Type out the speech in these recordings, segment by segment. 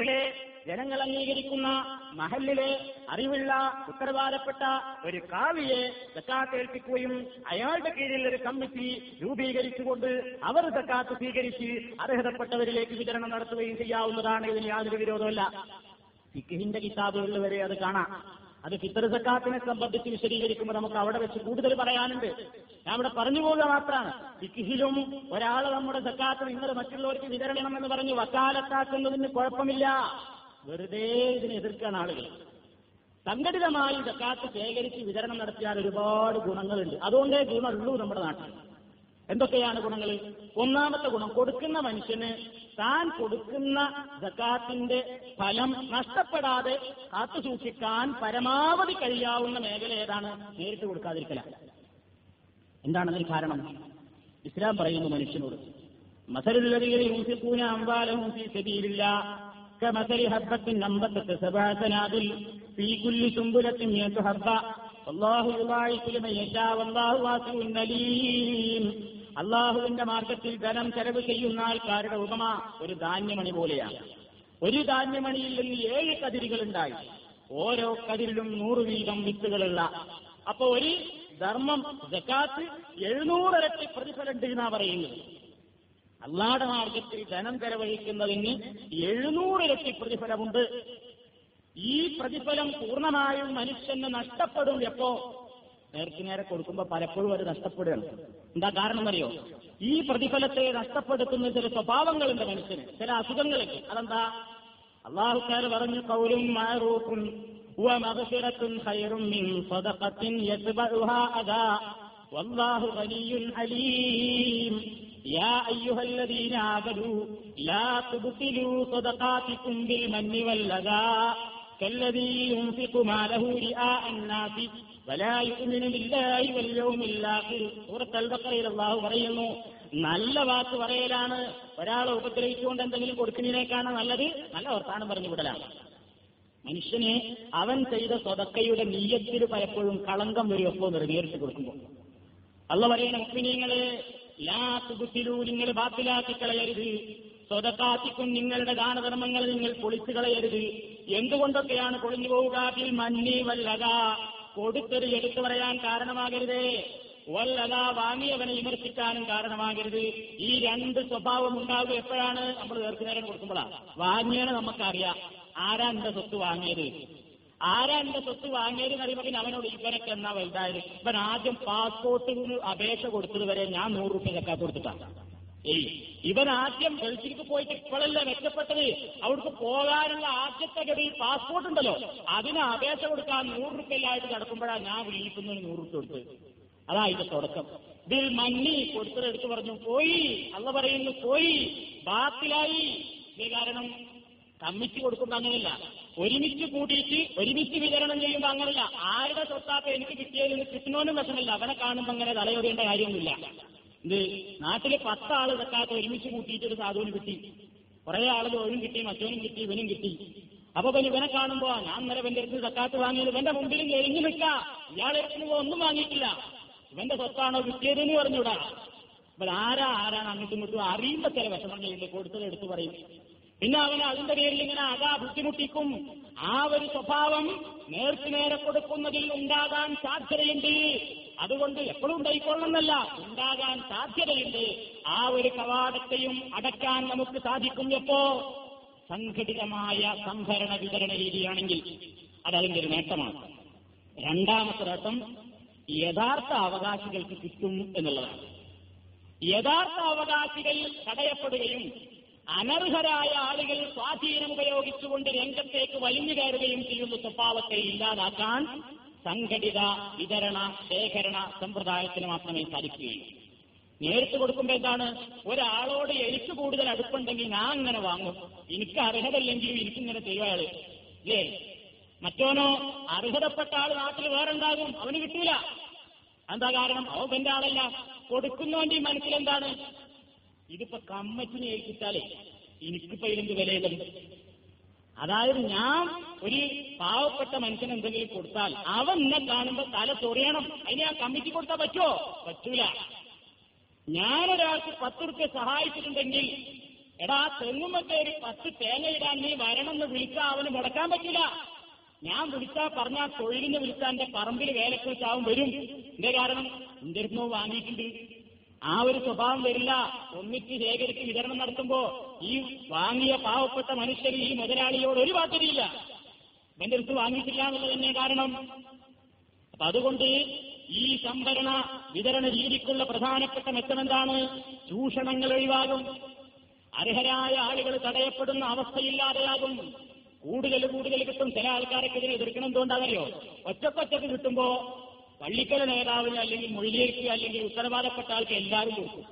നാട്ടിലെ ജനങ്ങൾ അംഗീകരിക്കുന്ന മഹലിലെ അറിവുള്ള ഉത്തരവാദപ്പെട്ട ഒരു കാവിയെ സക്കാത്ത് ഏൽപ്പിക്കുകയും അയാളുടെ കീഴിൽ ഒരു കമ്മിറ്റി രൂപീകരിച്ചുകൊണ്ട് അവർ സക്കാത്ത് സ്വീകരിച്ച് അർഹതപ്പെട്ടവരിലേക്ക് വിതരണം നടത്തുകയും ചെയ്യാവുന്നതാണ് ഇതിന് യാതൊരു വിരോധമല്ല സിഖിന്റെ കിതാബുകളിൽ വരെ അത് കാണാം. അത് ഫിത്തർ സക്കാത്തിനെ സംബന്ധിച്ച് വിശദീകരിക്കുമ്പോൾ നമുക്ക് അവിടെ വെച്ച് കൂടുതൽ പറയാനുണ്ട്. ഞാൻ ഇവിടെ പറഞ്ഞു പോവുക മാത്രമാണ്. ഫിക്കിഹിലും ഒരാൾ നമ്മുടെ സക്കാത്ത് നിങ്ങൾ മറ്റുള്ളവർക്ക് വിതരണം എന്ന് പറഞ്ഞ് വക്കാലത്താക്കുന്നതിന് കുഴപ്പമില്ല. വെറുതെ ഇതിനെ എതിർക്കാൻ ആളുകൾ. സംഘടിതമായി സക്കാത്ത് ശേഖരിച്ച് വിതരണം നടത്തിയാൽ ഒരുപാട് ഗുണങ്ങളുണ്ട്. അതുകൊണ്ടേ ഗുണമുള്ളൂ നമ്മുടെ നാട്ടിൽ. എന്തൊക്കെയാണ് ഗുണങ്ങൾ ഒന്നാമത്തെ ഗുണം കൊടുക്കുന്ന മനുഷ്യന് താൻ കൊടുക്കുന്ന സക്കാത്തിന്റെ ഫലം നഷ്ടപ്പെടാതെ കാത്തു സൂക്ഷിക്കാൻ പരമാവധി കഴിയാവുന്ന മേഖല ഏതാണ്? നേരിട്ട് കൊടുക്കാതിരിക്കല എന്താണതിന് കാരണം? ഇസ്ലാം പറയുന്നു മനുഷ്യനോട് അള്ളാഹുവിന്റെ മാർഗത്തിൽ ധനം ചെലവ് ചെയ്യുന്ന ആൾക്കാരുടെ ഉപമ ഒരു ധാന്യമണി പോലെയാണ്. ഒരു ധാന്യമണിയിൽ നിന്ന് ഏഴ് കതിരുകൾ ഉണ്ടായി ഓരോ കതിരിലും നൂറ് വീതം വിത്തുകളുള്ള അപ്പൊ ഒരു ധർമ്മം ജക്കാത്ത് എഴുന്നൂറരട്ടി പ്രതിഫലമുണ്ട് എന്നാ പറയുന്നത്. അള്ളാടെ മാർഗത്തിൽ ധനം ചെലവഴിക്കുന്നതിന് എഴുന്നൂറിരട്ടി പ്രതിഫലമുണ്ട്. ഈ പ്രതിഫലം പൂർണമായും മനുഷ്യന് നഷ്ടപ്പെടും എപ്പോ? നേർക്ക് നേരെ കൊടുക്കുമ്പോൾ പലപ്പോഴും അത് നഷ്ടപ്പെടുകയാണ്. എന്താ കാരണം അറിയോ? ഈ പ്രതിഫലത്തെ നഷ്ടപ്പെടുത്തുന്ന ചില സ്വഭാവങ്ങളുണ്ട് മനുഷ്യന് ചില അസുഖങ്ങളൊക്കെ. അതെന്താ? അള്ളാഹുക്കാർ പറഞ്ഞു കൗലും മാറൂക്കും ومغفرة خير من صدقة يتبعها أذى والله غني عليم يا أيها الذين آمنوا لا تبطلوا صدقاتكم بالمن والأذى كالذي ينفق ماله رئاء الناس ولا يؤمن بالله واليوم الآخر സൂറത്ത് അൽബക്കറയിൽ അള്ളാഹു പറയുന്നു നല്ല വാക്ക് പറയലാണ് ഒരാളെ ഉപദ്രവിച്ചുകൊണ്ട് എന്തെങ്കിലും കൊടുക്കുന്നതിനേക്കാണ് നല്ലത് നല്ല വർത്താനം പറഞ്ഞു വിടലാണ് മനുഷ്യനെ അവൻ ചെയ്ത സ്വതക്കയുടെ നീയത്തിൽ പലപ്പോഴും കളങ്കം വരും എപ്പോ നേരിട്ട് കൊടുക്കുമ്പോൾ. അള്ള പറയുന്ന മുസ്ലിങ്ങളെ ലാ നിങ്ങൾ ബാത്തിലാക്കി കളയരുത്. സ്വതക്കാത്തിക്കും നിങ്ങളുടെ ദാനധർമ്മങ്ങൾ നിങ്ങൾ പൊളിച്ചു കളയരുത്. എന്തുകൊണ്ടൊക്കെയാണ് പൊളിഞ്ഞു പോവുക? അതിൽ മഞ്ഞി കൊടുത്തത് എടുത്തു പറയാൻ കാരണമാകരുതേ. വല്ലത വാങ്ങിയവനെ വിമർശിക്കാനും കാരണമാകരുത്. ഈ രണ്ട് സ്വഭാവം ഉണ്ടാവുക എപ്പോഴാണ്? നമ്മൾ നേർക്കുനേരം കൊടുക്കുമ്പോഴാണ്. വാങ്ങിയാണ് നമുക്കറിയാം. ആരാ എന്റെ സ്വത്ത് വാങ്ങിയത്? ആരാ എന്റെ സ്വത്ത് വാങ്ങിയത് പിന്നെ അവനോട് ഇവനൊക്കെ എന്നാ വലുതായത്? ഇവൻ ആദ്യം പാസ്പോർട്ടിന് അപേക്ഷ കൊടുത്തത് വരെ ഞാൻ നൂറ് റുപ്യ ചക്കാത്ത് കൊടുത്തിട്ടാണ് ഏയ് ഇവൻ ആദ്യം ഗൾഫിലേക്ക് പോയിട്ട് ഇപ്പോഴല്ലേ മെച്ചപ്പെട്ടത്? അവിടേക്ക് പോകാനുള്ള ആദ്യത്തെ ഗതി പാസ്പോർട്ട് ഉണ്ടല്ലോ. അതിന് അപേക്ഷ കൊടുക്കാൻ നൂറ് റുപ്യയിലായിട്ട് നടക്കുമ്പോഴാ ഞാൻ വിളിക്കുന്നതിന് നൂറ് റുപ്യ കൊടുത്തത് അതാ ഇതിന്റെ തുടക്കം. ഇതിൽ മഞ്ഞി കൊടുത്തത് എടുത്തു പറഞ്ഞു പോയി അല്ല പറയുന്നു പോയി. ബാത്തിലായി. ഇത് കാരണം കമ്മിറ്റി കൊടുക്കുമ്പോ അങ്ങനെയല്ല. ഒരുമിച്ച് കൂട്ടിയിട്ട് ഒരുമിച്ച് വിതരണം ചെയ്യുമ്പോ അങ്ങനല്ല ആരുടെ സ്വത്താപ്പ എനിക്ക് കിട്ടിയതിൽ കിട്ടുന്നവനും വിഷമില്ല അവനെ കാണുമ്പോ അങ്ങനെ തലയൊറിയേണ്ട കാര്യമൊന്നുമില്ല. ഇത് നാട്ടിൽ പത്താൾ വെക്കാത്ത ഒരുമിച്ച് കൂട്ടിയിട്ട് ഒരു സാധുവിന് കിട്ടി. കുറെ ആളുകൾ ഓനും കിട്ടി മറ്റോനും കിട്ടി ഇവനും കിട്ടി. അപ്പൊ പിന്നെ ഇവനെ കാണുമ്പോ ഞാൻ ഇന്നലെ എന്റെ അടുത്ത് സക്കാത്ത് വാങ്ങിയത് ഇവന്റെ മുമ്പിലും എഴുതി നിൽക്കാം. ഇയാളെ ഒന്നും വാങ്ങിയിട്ടില്ല. ഇവന്റെ സ്വത്താണോ കിട്ടിയതെന്ന് പറഞ്ഞൂടാ അപ്പോൾ ആരാ ആരാണ് അങ്ങോട്ടും ഇങ്ങോട്ടും അറിയുമ്പോ ചില വിഷമങ്ങളില്ലേ കൊടുത്തത് എടുത്തു പറയും. പിന്നെ അവൻ അതിന്റെ പേരിൽ ഇങ്ങനെ അതാ ബുദ്ധിമുട്ടിക്കും. ആ ഒരു സ്വഭാവം നേർക്കുനേരെ കൊടുക്കുന്നതിൽ ഉണ്ടാകാൻ സാധ്യതയുണ്ട്. അതുകൊണ്ട് എപ്പോഴും ഉണ്ടായിക്കൊള്ളുന്നല്ല ഉണ്ടാകാൻ സാധ്യതയുണ്ട്. ആ ഒരു കവാടത്തെയും അടക്കാൻ നമുക്ക് സാധിക്കും എപ്പോ? സംഘടിതമായ സംഭരണ വിതരണ രീതിയാണെങ്കിൽ അത് അതിന്റെ ഒരു നേട്ടമാണ്. രണ്ടാമത്തെ നേട്ടം യഥാർത്ഥ അവകാശികൾക്ക് കിട്ടും എന്നുള്ളതാണ്. യഥാർത്ഥ അവകാശികൾ തടയപ്പെടുകയും അനർഹരായ ആളുകൾ സ്വാധീനം ഉപയോഗിച്ചുകൊണ്ട് രംഗത്തേക്ക് വലിഞ്ഞു കയറുകയും ചെയ്യുന്ന സ്വഭാവത്തെ ഇല്ലാതാക്കാൻ സംഘടിത വിതരണ ശേഖരണ സമ്പ്രദായത്തിന് മാത്രമേ സാധിക്കുകയുള്ളൂ. നേരിട്ട് കൊടുക്കുമ്പോ എന്താണ്? ഒരാളോട് എനിക്ക് കൂടുതൽ അടുപ്പുണ്ടെങ്കിൽ ഞാൻ അങ്ങനെ വാങ്ങും. എനിക്ക് അർഹതല്ലെങ്കിലും എനിക്കിങ്ങനെ ചെയ്യാൾ ഇല്ലേ മറ്റോനോ അർഹതപ്പെട്ട ആൾ നാട്ടിൽ വേറെ ഉണ്ടാകും അവന് കിട്ടൂല. എന്താ കാരണം? അവൻ എന്റെ ആളല്ല. കൊടുക്കുന്നവന്റെ മനസ്സിലെന്താണ്? ഇതിപ്പോ കമ്മറ്റിനെ ഏൽപ്പിച്ചാലേ എനിക്കിപ്പോ ഇതിന്റെ വിലയിലും അതായത് ഞാൻ ഒരു പാവപ്പെട്ട മനുഷ്യൻ എന്തെങ്കിലും കൊടുത്താൽ അവൻ എന്നെ കാണുമ്പോ തല ചൊറിയണം. അതിനെ ആ കമ്മിറ്റി കൊടുത്താൽ പറ്റുമോ പറ്റൂല. ഞാനൊരാൾക്ക് പത്ത് റുപ്യ സഹായിച്ചിട്ടുണ്ടെങ്കിൽ എടാ തെങ്ങുമൊക്കെ ഒരു പത്ത് തേങ്ങ ഇടാൻ നീ വരണമെന്ന് വിളിച്ചാൽ അവന് മുടക്കാൻ പറ്റില്ല ഞാൻ വിളിച്ചാ പറഞ്ഞാൽ തൊഴിലിന് വിളിച്ചാൽ എന്റെ പറമ്പിൽ വേലക്കുറിച്ചാവും വരും. എന്റെ കാരണം? എന്റെ അടുത്ത് വാങ്ങിയിട്ടുണ്ട്. ആ ഒരു സ്വഭാവം വരില്ല. ഒന്നിച്ച് ശേഖരിച്ച് വിതരണം നടത്തുമ്പോ ഈ വാങ്ങിയ പാവപ്പെട്ട മനുഷ്യർ ഈ മുതലാളിയോട് ഒരു ബാധ്യതയില്ല എന്റെ അടുത്ത് വാങ്ങിയിട്ടില്ല എന്നുള്ളത് തന്നെ കാരണം. അപ്പൊ അതുകൊണ്ട് ഈ സംഭരണ വിതരണ രീതിക്കുള്ള പ്രധാനപ്പെട്ട മെച്ചം എന്താണ്? ചൂഷണങ്ങൾ ഒഴിവാകും. അർഹരായ ആളുകൾ തടയപ്പെടുന്ന അവസ്ഥയില്ലാതെയാകും. കൂടുതൽ കൂടുതൽ കിട്ടും. ചില ആൾക്കാരൊക്കെ ഇതിനെ എതിർക്കണം എന്തുകൊണ്ടാണെന്നറിയോ? ഒറ്റക്കൊറ്റക്ക് കിട്ടുമ്പോ പള്ളിക്കല നേതാവിന് അല്ലെങ്കിൽ മൊഴിലേക്ക് അല്ലെങ്കിൽ ഉത്തരവാദപ്പെട്ട ആൾക്ക് എല്ലാവരും കൊടുക്കും.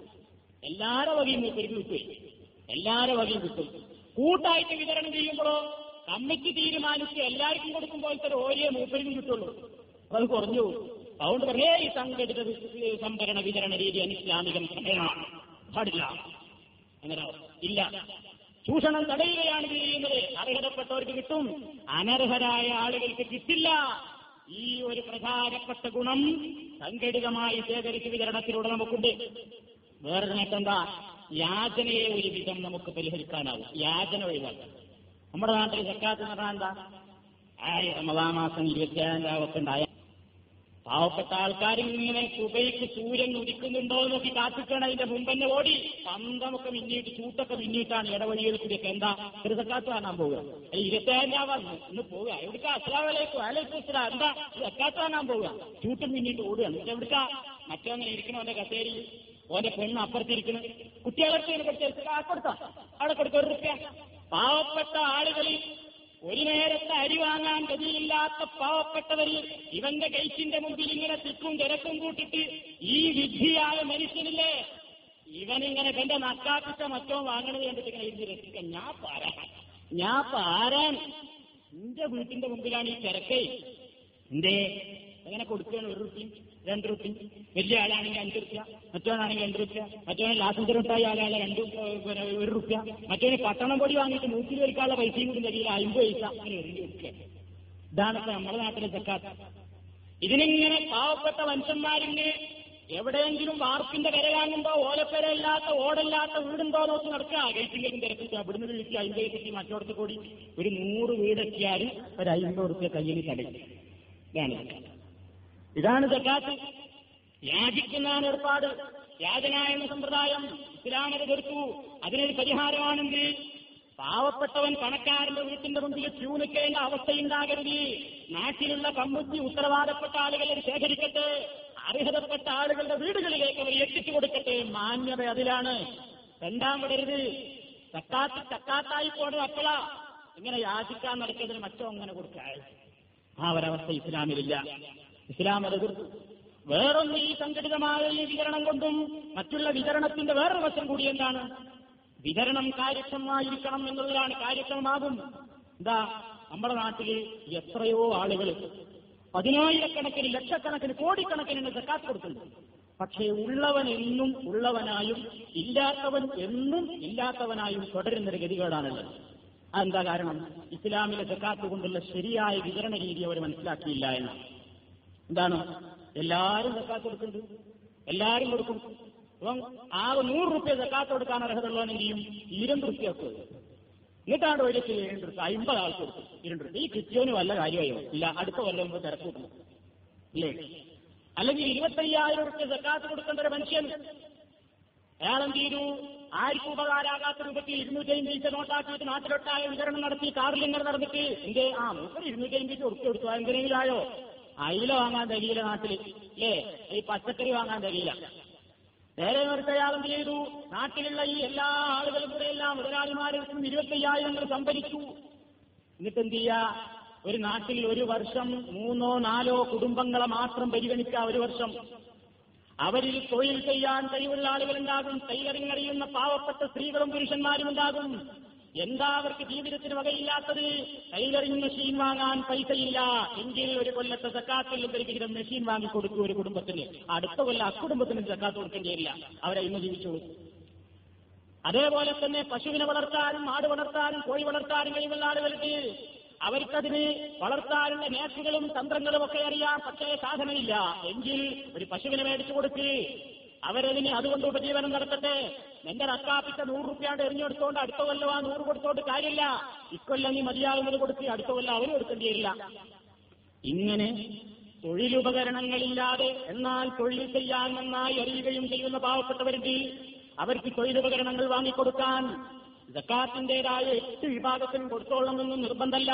എല്ലാരെ വകയും മൂപ്പർക്ക് കിട്ടും. എല്ലാരെ വകയും കിട്ടും. കൂട്ടായിട്ട് വിതരണം ചെയ്യുമ്പോഴോ കമ്മിറ്റി തീരുമാനിച്ച് എല്ലാവർക്കും കൊടുക്കുമ്പോൾ ഇത്ര ഓരോ മൂപ്പരിക്കും കിട്ടുള്ളൂ. അത് കുറഞ്ഞു. അതുകൊണ്ട് പറയേ ഈ സംഘടിത സംഭരണ വിതരണ രീതി അനിസ്ലാമികം തടയണം പാടില്ല. അങ്ങനെ ഇല്ല. ചൂഷണം തടയുകയാണ് ചെയ്യുന്നത്. അർഹതപ്പെട്ടവർക്ക് കിട്ടും. അനർഹരായ ആളുകൾക്ക് കിട്ടില്ല. ഈ ഒരു പ്രധാനപ്പെട്ട ഗുണം സംഘടിതമായി ശേഖരിച്ച് വിതരണത്തിലൂടെ നമുക്കുണ്ട്. വേറെ നേട്ടെന്താ യാചനയെ ഒരു വിധം നമുക്ക് പരിഹരിക്കാനാവും. യാചന ഒഴിവാക്കാം നമ്മുടെ നാട്ടിൽ സക്കാത്ത് പറഞ്ഞാൽ എന്താ? ആയിരം റമദാ മാസം ഇരുപത്തിയേഴാം പാവപ്പെട്ട ആൾക്കാരിങ്ങനെ സുബൈക്ക് സൂര്യൻ ഉദിക്കുന്നുണ്ടോ നോക്കി കാത്തിക്കണം അതിന്റെ മുമ്പന്നെ ഓടി. പന്തമൊക്കെ മിന്നിയിട്ട് ചൂട്ടൊക്കെ മിന്നിയിട്ടാണ് ഇടവഴികൾ കൂടിയൊക്കെ എന്താ? ഒരു കാണാൻ പോവുക. ഇരുപത്തേഴാം രാവ ഇന്ന് പോവുക. എവിടുക്കാ? അസ്ലാമലേക്കും അലേക്കും എന്താ? സക്കാത്ത് കാണാൻ പോവുക. ചൂട്ടും മിന്നിട്ട് ഓടുകയാണ്. എവിടുക്കാ? ഇരിക്കണോ അവന്റെ കസേരയിൽ? ഓന്റെ പെണ്ണ് അപ്പുറത്തിരിക്കണം. കുട്ടികളൊക്കെ കൊടുത്ത? അവിടെ കൊടുക്കാം. ഒരു റുപ്യ. പാവപ്പെട്ട ആളുകളിൽ ഒരു നേരത്തെ അരി വാങ്ങാൻ ഗതിയില്ലാത്ത പാവപ്പെട്ടവരിൽ ഇവന്റെ കൈച്ചിന്റെ മുമ്പിൽ ഇങ്ങനെ തിക്കും തിരക്കും കൂട്ടിട്ട് ഈ വിധിയായ മനുഷ്യനില്ലേ? ഇവനിങ്ങനെ എന്റെ നക്കാപ്പിച്ച മറ്റോ വാങ്ങണത് കണ്ടിട്ട് ഇങ്ങനെ ഇരുന്ന് രസിക്കാൻ ഞാൻ പാരാ. ഞാൻ പാരാൻ എന്റെ വീട്ടിന്റെ മുമ്പിലാണ് ഈ തിരക്കേ. എന്തേ? എങ്ങനെ കൊടുക്കുകയാണ് ഒരു റുപ്യം രണ്ട് റുപ്യ വലിയ ആളാണെങ്കിൽ അഞ്ച് റുപ്യ മറ്റവനാണെങ്കിൽ രണ്ട് റുപ്യ മറ്റവന് ലാസഞ്ചർ ഉണ്ടായ ആളാണ് രണ്ട് ഒരു റുപ്യ. മറ്റവന് പട്ടണം പൊടി വാങ്ങിയിട്ട് നൂറ്റി പേർക്കുള്ള പൈസയും കൂടി തരില്ല അമ്പത് പൈസ. അങ്ങനെ എറിഞ്ഞു റുപ്യ ഇതാണ് നമ്മുടെ നാട്ടിലെ ചക്കാത്ത ഇതിനിങ്ങനെ പാവപ്പെട്ട മനുഷ്യന്മാരിങ്ങനെ എവിടെയെങ്കിലും വാർപ്പിന്റെ കര വാങ്ങുമ്പോ ഓലപ്പരയില്ലാത്ത ഓടല്ലാത്ത വീടുണ്ടോ നോക്കി നടക്കുക. ഗേറ്റിംഗിലും തിരക്കിട്ട് അവിടുന്ന് വിളിച്ച് അമ്പത് കിട്ടി മറ്റോടത്ത് കൂടി ഒരു നൂറ് വീടെത്തിയാൽ ഒരു അമ്പത് റുപ്യ കയ്യിൽ തടയും. ഇതാണ്. ഇതാണ് സക്കാത്ത്. യാചിക്കുന്നതാണ് ഏർപ്പാട്. യാചന എന്ന സമ്പ്രദായം ഇസ്ലാമത് തീർത്തു അതിനൊരു പരിഹാരമാണെങ്കിൽ പാവപ്പെട്ടവൻ പണക്കാരന്റെ വീട്ടിന്റെ മുമ്പിൽ ക്യൂ നിൽക്കേണ്ട അവസ്ഥയുണ്ടാകരുത്. നാട്ടിലുള്ള കമ്മുറ്റി ഉത്തരവാദപ്പെട്ട ആളുകളെ ശേഖരിക്കട്ടെ. അർഹതപ്പെട്ട ആളുകളുടെ വീടുകളിലേക്ക് അവർ എത്തിച്ചു കൊടുക്കട്ടെ. മാന്യത അതിലാണ്. രണ്ടാം വിടരുത്. തക്കാത്ത തക്കാത്തായി പോണത് അപ്പള. ഇങ്ങനെ യാചിക്കാൻ നടക്കുന്നതിന് മറ്റോ അങ്ങനെ കൊടുക്കാൻ ആ ഒരവസ്ഥ ഇസ്ലാമിലില്ല. ഇസ്ലാം അത് എതിർത്തു വേറൊന്ന് ഈ സംഘടിതമായ ഈ വിതരണം കൊണ്ടും മറ്റുള്ള വിതരണത്തിന്റെ വേറൊരു വശം കൂടി എന്താണ്? വിതരണം കാര്യക്ഷമമായിരിക്കണം എന്നുള്ളതാണ് കാര്യക്ഷമമാകും. എന്താ? നമ്മുടെ നാട്ടിൽ എത്രയോ ആളുകൾ പതിനായിരക്കണക്കിന് ലക്ഷക്കണക്കിന് കോടിക്കണക്കിന് സക്കാത്ത് കൊടുക്കുന്നുണ്ട്. പക്ഷേ ഉള്ളവൻ എന്നും ഉള്ളവനായും ഇല്ലാത്തവൻ എന്നും ഇല്ലാത്തവനായും തുടരുന്നൊരു ഗതികേടാണുള്ളത്. അതെന്താ കാരണം? ഇസ്ലാമിലെ സക്കാത്ത് കൊണ്ടുള്ള ശരിയായ വിതരണ രീതി അവർ മനസ്സിലാക്കിയില്ല എന്ന് എന്താണ് എല്ലാരും സക്കാത്ത് കൊടുക്കുന്നുണ്ട്. എല്ലാരും കൊടുക്കും. അപ്പം ആ നൂറ് റുപ്യ സക്കാത്ത് കൊടുക്കാൻ അർഹത എന്ത് ഇരുന്ന് റുപ്യ കൊടുക്കും. എന്നിട്ടാണ് ഒരു ലക്ഷം ഏഴ് റുപ്യ അമ്പത് ആൾക്ക് കൊടുക്കും. ഇരുപത് റുപ്യ. ഈ ക്രിസ്ത്യോന് വല്ല കാര്യമായോ? ഇല്ല അടുത്ത കൊല്ലം തിരക്ക് തിരക്കൂട്ടണം ഇല്ലേ? അല്ലെങ്കിൽ ഇരുപത്തയ്യായിരം റുപ്യ സക്കാത്ത് കൊടുക്കേണ്ട ഒരു മനുഷ്യൻ അയാളെന്ത് ചെയ്തു? ആർക്കും ഉപകാരാകാത്ത രൂപത്തിൽ ഇരുന്നൂറ്റി അമ്പത് നോട്ടാക്കിയിട്ട് നാട്ടിലൊട്ടായ വിതരണം നടത്തി കാറിൽ ഇങ്ങനെ നടന്നിട്ട് എന്റെ ആ മൂപ്പർ ഇരുന്നൂറ്റി അമ്പത് ഉറുപ്പ് കൊടുത്തു. എന്തിനെങ്കിലും ആയോ? അയില വാങ്ങാൻ തരിയില്ല നാട്ടിൽ. ഏ ഈ പച്ചക്കറി വാങ്ങാൻ തരിയില്ല നേരെ നിർത്തയാളം ചെയ്തു. നാട്ടിലുള്ള ഈ എല്ലാ ആളുകളും കൂടെ എല്ലാം മുതലാളിമാരും ഇരുപത്തയ്യായിരങ്ങൾ സംഭരിച്ചു. എന്നിട്ട് എന്ത് ചെയ്യാ? ഒരു നാട്ടിൽ ഒരു വർഷം മൂന്നോ നാലോ കുടുംബങ്ങളെ മാത്രം പരിഗണിക്കുക ഒരു വർഷം. അവരിൽ തൊഴിൽ ചെയ്യാൻ കഴിവുള്ള ആളുകളുണ്ടാകും ടൈലറിംഗ് അറിയുന്ന പാവപ്പെട്ട സ്ത്രീകളും പുരുഷന്മാരും ഉണ്ടാകും. എന്താ അവർക്ക് ജീവിതത്തിന് വകയില്ലാത്തത്? ടൈലറിംഗ് മെഷീൻ വാങ്ങാൻ പൈസയില്ല. എങ്കിൽ ഒരു കൊല്ലത്തെ സക്കാത്തിൽ ഒരു മെഷീൻ വാങ്ങിക്കൊടുക്കും ഒരു കുടുംബത്തിന്? അടുത്ത കൊല്ലം അക്കുടുംബത്തിന് സക്കാത്ത് കൊടുക്കേണ്ടിയില്ല അവരെ ഇന്ന് ജീവിച്ചോളൂ. അതേപോലെ തന്നെ പശുവിനെ വളർത്താനും ആട് വളർത്താനും കോഴി വളർത്താനും കഴിവുള്ള ആളുകൾക്ക് അവർക്കതിന് വളർത്താനുള്ള നേർച്ചകളും തന്ത്രങ്ങളും ഒക്കെ അറിയാം. പക്ഷേ സാധനമില്ല. എങ്കിൽ ഒരു പശുവിനെ മേടിച്ചു കൊടുക്ക്. അവരതിന് അതുകൊണ്ട് ഉപജീവനം നടത്തട്ടെ. എന്റെ റക്കാപ്പിച്ച നൂറ് റുപ്യാണ്ട് എറിഞ്ഞെടുത്തോണ്ട് അടുത്ത കൊല്ലം ആ നൂറ് കൊടുത്തോണ്ട് കാര്യമില്ല. ഇക്കൊല്ലം നീ മതിയാകുന്നത് കൊടുത്ത് അടുത്ത കൊല്ലം അവരും എടുക്കേണ്ടി വരില്ല. ഇങ്ങനെ തൊഴിലുപകരണങ്ങളില്ലാതെ എന്നാൽ തൊഴിൽ ചെയ്യാൻ നന്നായി അറിയുകയും ചെയ്യുന്ന പാവപ്പെട്ടവരുണ്ട് അവർക്ക് തൊഴിലുപകരണങ്ങൾ വാങ്ങിക്കൊടുക്കാൻ ജക്കാത്തിന്റേതായ എട്ട് വിഭാഗത്തിനും കൊടുത്തോളണമെന്നും നിർബന്ധമല്ല.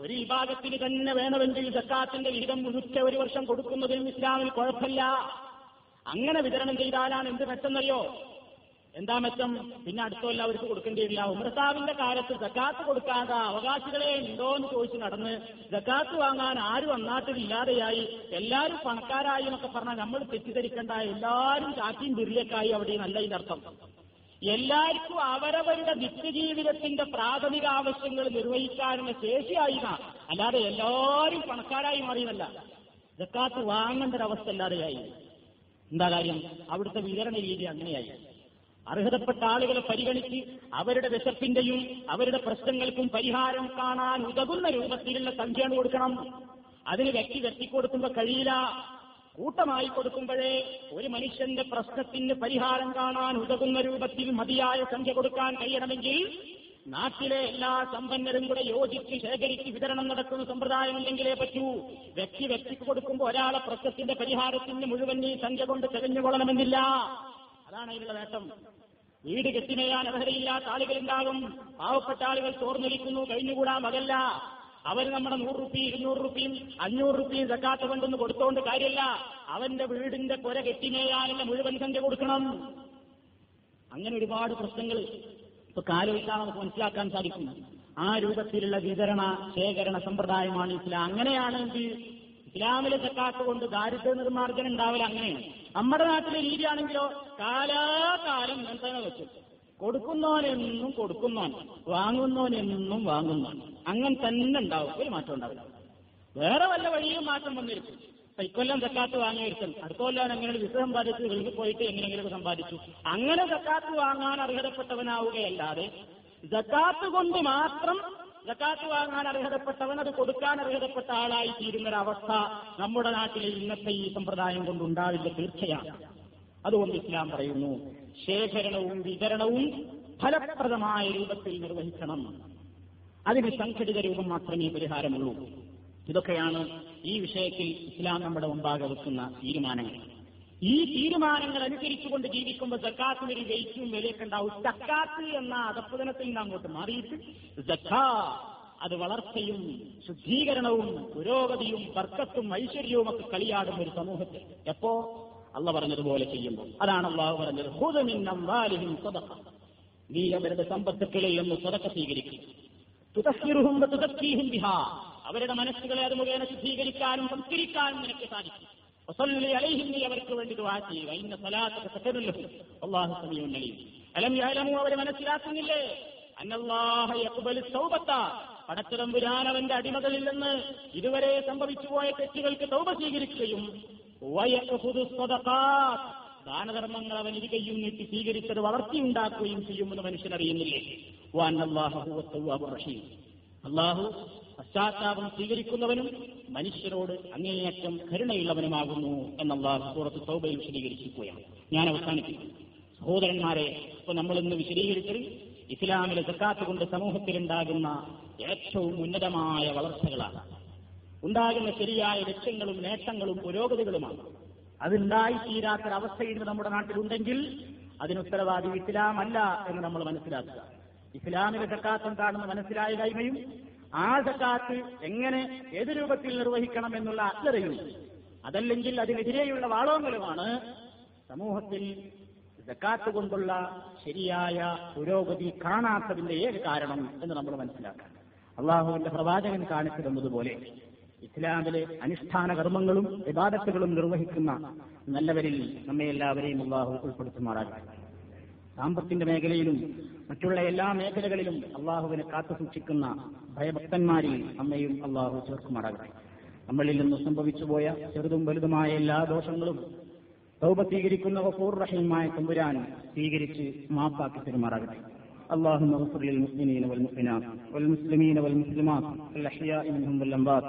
ഒരു വിഭാഗത്തിന് തന്നെ വേണമെങ്കിൽ ജക്കാത്തിന്റെ വിഹിതം മുഴുക്കെ ഒരു വർഷം കൊടുക്കുന്നതിൽ ഇസ്ലാമിൽ കുഴപ്പമില്ല. അങ്ങനെ വിതരണം ചെയ്താലാണ് എന്ത് മെച്ചെന്നറിയോ എന്താ മെച്ചം? പിന്നെ അടുത്തല്ല അവർക്ക് കൊടുക്കേണ്ടി വരില്ല. ഉമർസാവിന്റെ കാലത്ത് ജക്കാത്ത് കൊടുക്കാതെ അവകാശികളെ ഉണ്ടോ എന്ന് ചോദിച്ച് നടന്ന് ജക്കാത്ത് വാങ്ങാൻ ആരും അന്നാട്ടിൽ ഇല്ലാതെയായി എല്ലാവരും പണക്കാരായി എന്നൊക്കെ പറഞ്ഞാൽ നമ്മൾ തെറ്റിദ്ധരിക്കേണ്ട. എല്ലാവരും ചാക്കിയും ബിരിയക്കായി അവിടെ നല്ല ഇതിനർത്ഥം എല്ലാവർക്കും അവരവരുടെ നിത്യജീവിതത്തിന്റെ പ്രാഥമിക ആവശ്യങ്ങൾ നിർവഹിക്കാനുള്ള ശേഷിയായി അല്ലാതെ എല്ലാവരും പണക്കാരായി മാറിയതല്ല ജക്കാത്ത് വാങ്ങേണ്ട ഒരവസ്ഥ അല്ലാതെയായി എന്താ കാര്യം? അവിടുത്തെ വിതരണ രീതി അങ്ങനെയായി. അർഹതപ്പെട്ട ആളുകളെ പരിഗണിച്ച് അവരുടെ വിശപ്പിന്റെയും അവരുടെ പ്രശ്നങ്ങൾക്കും പരിഹാരം കാണാൻ ഉതകുന്ന രൂപത്തിലുള്ള സംഖ്യയാണ് കൊടുക്കണം. അതിന് വ്യക്തി വ്യക്തി കൊടുക്കുമ്പോൾ കഴിയില്ല. കൂട്ടമായി കൊടുക്കുമ്പോഴേ ഒരു മനുഷ്യന്റെ പ്രശ്നത്തിന് പരിഹാരം കാണാൻ ഉതകുന്ന രൂപത്തിൽ മതിയായ സംഖ്യ കൊടുക്കാൻ കഴിയണമെങ്കിൽ നാട്ടിലെ എല്ലാ സമ്പന്നരും കൂടെ യോജിച്ച് ശേഖരിച്ച് വിതരണം നടക്കുന്ന സമ്പ്രദായമുണ്ടെങ്കിലേ പറ്റൂ. വ്യക്തി വ്യക്തിക്ക് കൊടുക്കുമ്പോൾ ഒരാളെ പ്രശ്നത്തിന്റെ പരിഹാരത്തിന് മുഴുവൻ ഈ സംഖ്യ കൊണ്ട് തെളിഞ്ഞുകൊള്ളണമെന്നില്ല. അതാണ് അതിനുള്ള നേട്ടം. വീട് കെട്ടിനെയാൻ അർഹതയില്ലാത്ത ആളുകളുണ്ടാകും. പാവപ്പെട്ട ആളുകൾ ചോർന്നൊലിക്കുന്നു കഴിഞ്ഞുകൂടാ മകല്ല. അവർ നമ്മുടെ നൂറ് റുപ്പി ഇരുന്നൂറ് റുപ്പിയും അഞ്ഞൂറ് റുപ്പിയും സക്കാത്ത കൊണ്ടൊന്ന് കൊടുത്തോണ്ട് കാര്യമില്ല അവന്റെ വീടിന്റെ പുര കെട്ടിമേയാനുള്ള മുഴുവൻ സംഖ്യ കൊടുക്കണം. അങ്ങനെ ഒരുപാട് പ്രശ്നങ്ങൾ ഇപ്പൊ കാലോചിച്ചാൽ നമുക്ക് മനസ്സിലാക്കാൻ സാധിക്കും ആ രൂപത്തിലുള്ള വിതരണ ശേഖരണ സമ്പ്രദായമാണ് ഇസ്ലാം. അങ്ങനെയാണെങ്കിൽ ഇസ്ലാമിലെ സക്കാത്ത് കൊണ്ട് ദാരിദ്ര്യ നിർമ്മാർജനം ഉണ്ടാവില്ല അങ്ങനെയാണ്. നമ്മുടെ നാട്ടിലെ രീതിയാണെങ്കിലോ കാലാകാലം നിയന്ത്രണം വെച്ചു. കൊടുക്കുന്നവനെന്നും കൊടുക്കുന്നവൻ വാങ്ങുന്നവനെന്നും വാങ്ങുന്നവൻ. അങ്ങനെ തന്നെ ഉണ്ടാവും. ഒരു മാറ്റം ഉണ്ടാവില്ല. വേറെ വല്ല വഴിയും മാറ്റം വന്നിരിക്കും. ഇക്കൊല്ലം സക്കാത്ത് വാങ്ങിയിരിക്കും അടുത്ത കൊല്ലം എങ്ങനെ വിസ സമ്പാദിച്ച് വെളിയിൽ പോയിട്ട് എങ്ങനെയെങ്കിലും സമ്പാദിച്ചു. അങ്ങനെ സക്കാത്ത് വാങ്ങാൻ അർഹതപ്പെട്ടവനാവുകയല്ലാതെ സക്കാത്ത് കൊണ്ട് മാത്രം സക്കാത്ത് വാങ്ങാൻ അർഹതപ്പെട്ടവൻ അത് കൊടുക്കാൻ അർഹതപ്പെട്ട ആളായി തീരുന്ന ഒരവസ്ഥ നമ്മുടെ നാട്ടിലെ ഇന്നത്തെ ഈ സമ്പ്രദായം കൊണ്ടുണ്ടാവില്ല തീർച്ചയാണ്. അതുകൊണ്ട് ഇസ്ലാം പറയുന്നു ശേഖരണവും വിതരണവും ഫലപ്രദമായ രൂപത്തിൽ നിർവഹിക്കണം. അതിന് സംഘടിത രൂപം മാത്രമേ പരിഹാരമുള്ളൂ. ഇതൊക്കെയാണ് ഈ വിഷയത്തിൽ ഇസ്ലാം നമ്മുടെ മുമ്പാകെ വെക്കുന്ന തീരുമാനങ്ങൾ. ഈ തീരുമാനങ്ങൾ അനുസരിച്ചുകൊണ്ട് ജീവിക്കുമ്പോൾ സക്കാത്തിന് ഒരു വെയിറ്റും വിലയൊക്കെ ഉണ്ടാവും. സക്കാത്ത് എന്ന അധപ്പതനത്തിൽ നിന്ന് അങ്ങോട്ട് മാറിയിട്ട് ജക്കാ അത് വളർച്ചയും ശുദ്ധീകരണവും പുരോഗതിയും തർക്കത്തും ഐശ്വര്യവും ഒക്കെ കളിയാടുന്ന ഒരു സമൂഹത്തിൽ. എപ്പോ? അള്ള പറഞ്ഞതുപോലെ ചെയ്യുമ്പോൾ. അതാണ് അള്ളാഹു പറഞ്ഞത് വാലിഹിം സ്വതക്ക നീ അവരുടെ സമ്പത്തുക്കളിൽ നിന്ന് സ്വതക്ക സ്വീകരിക്കും. ബിഹാ. അവരുടെ മനസ്സുകളെ അത് മുഖേന ശുദ്ധീകരിക്കാനും സംസ്കരിക്കാനും നിനക്ക് സാധിക്കും. വസല്ലി അലൈഹിം നീ അവർക്ക് വേണ്ടി ദുആ ചെയ്യുക. ഇന്ന സലാത്തക സകരുല്ലഹു അല്ലാഹു സമീഉൻ അലീം. അവരെ മനസ്സിലാക്കുന്നില്ലേ? അന്നല്ലാഹ യഖ്ബലു തൗബത്ത പടച്ചതമ്പുരാൻ അവന്റെ അടിമകളിൽ ഇതുവരെ സംഭവിച്ചു പോയ തെറ്റുകൾക്ക് തൗബ സ്വീകരിക്കുകയും വയഖ്ഫുദു സ്വദഖാത്ത് ദാനധർമ്മങ്ങൾ അവൻ ഇരികയും നീട്ടി സ്വീകരിച്ചത് വളർത്തിയുണ്ടാക്കുകയും ചെയ്യുമെന്ന് മനുഷ്യൻ അറിയുന്നില്ലേ അള്ളാഹു പശ്ചാത്താപം സ്വീകരിക്കുന്നവനും മനുഷ്യരോട് അങ്ങേയറ്റം കരുണയുള്ളവനുമാകുന്നു എന്നുള്ള സൂറത്ത് സൗബയിൽ വിശദീകരിച്ചിരിക്കുകയാണ്. ഞാൻ അവസാനിപ്പിക്കുന്നു. സഹോദരന്മാരെ ഇപ്പൊ നമ്മൾ ഇന്ന് വിശദീകരിച്ചത് ഇസ്ലാമിലെ സക്കാത്ത് കൊണ്ട് സമൂഹത്തിലുണ്ടാകുന്ന ഏറ്റവും ഉന്നതമായ വളർച്ചകളാണ്. ഉണ്ടാകുന്ന ശരിയായ ലക്ഷ്യങ്ങളും നേട്ടങ്ങളും പുരോഗതികളുമാണ്. അതുണ്ടായിത്തീരാത്തൊരവസ്ഥയിൽ നമ്മുടെ നാട്ടിലുണ്ടെങ്കിൽ അതിനുത്തരവാദി ഇസ്ലാം അല്ല എന്ന് നമ്മൾ മനസ്സിലാക്കുക. ഇസ്ലാമിലെ സക്കാത്തം കാണുന്ന മനസ്സിലായ കൈമയും ആ സക്കാത്ത് എങ്ങനെ ഏത് രൂപത്തിൽ നിർവഹിക്കണം എന്നുള്ള അജ്ഞതയും അതല്ലെങ്കിൽ അതിനെതിരെയുള്ള വാളവങ്ങളുമാണ് സമൂഹത്തിൽ സക്കാത്ത് കൊണ്ടുള്ള ശരിയായ പുരോഗതി കാണാത്തതിന്റെ ഏക കാരണം എന്ന് നമ്മൾ മനസ്സിലാക്കണം. അള്ളാഹുവിന്റെ പ്രവാചകൻ കാണിച്ചിരുന്നതുപോലെ ഇസ്ലാമിലെ അനുഷ്ഠാന കർമ്മങ്ങളും വിവാദത്തുകളും നിർവഹിക്കുന്ന നല്ലവരിൽ നമ്മെ എല്ലാവരെയും അള്ളാഹു ഉൾപ്പെടുത്തുമാറാകട്ടെ. സാമ്പത്തിന്റെ മേഖലയിലും മറ്റുള്ള എല്ലാ മേഖലകളിലും അള്ളാഹുവിനെ കാത്തു സൂക്ഷിക്കുന്ന ഭയഭക്തന്മാരിൽ നമ്മയും അള്ളാഹു ചേർക്കുമാറാകട്ടെ നമ്മളിൽ നിന്ന് സംഭവിച്ചുപോയ ചെറുതും വലുതുമായ എല്ലാ ദോഷങ്ങളും തൗബ സ്വീകരിക്കുന്ന വഫൂർ റഹീമായ തമ്പുരാൻ സ്വീകരിച്ച് മാപ്പാക്കി പെരുമാറാകട്ടെ اللهم اغفر للمسلمين والمؤمنات والمسلمين والمسلمات الأحياء منهم والأموات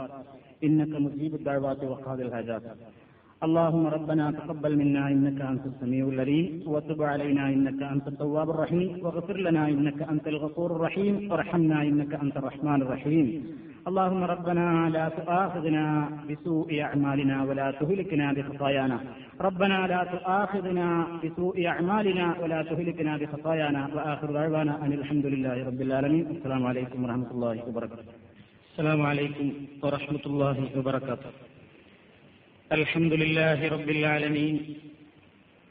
إنك مجيب الدعوات وقاضي الحاجات اللهم ربنا تقبل منا إنك أنت السميع العليم وتب علينا إنك أنت التواب الرحيم واغفر لنا إنك أنت الغفور الرحيم وارحمنا إنك أنت الرحمن الرحيم اللهم ربنا لا تؤاخذنا بسوء أعمالنا ولا تهلكنا بخطايانا ربنا لا تؤاخذنا بسوء أعمالنا ولا تهلكنا بخطايانا وآخر دعوانا أن الحمد لله رب العالمين السلام عليكم ورحمة الله وبركاته السلام عليكم ورحمة الله وبركاته الحمد لله رب العالمين.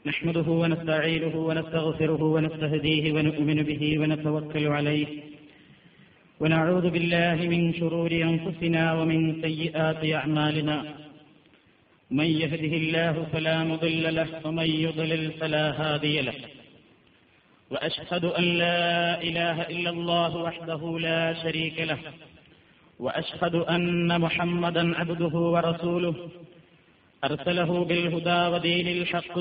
نحمده ونستعينه ونستغفره ونستهديه ونؤمن به ونتوكل عليه. ونعوذ بالله من شرور أنفسنا ومن سيئات أعمالنا. من يهده الله فلا مضل له ومن يضلل فلا هادي له. وأشهد أن لا إله إلا الله وحده لا شريك له. وأشهد أن محمدا عبده ورسوله. أرسله بالهدى ودين الحق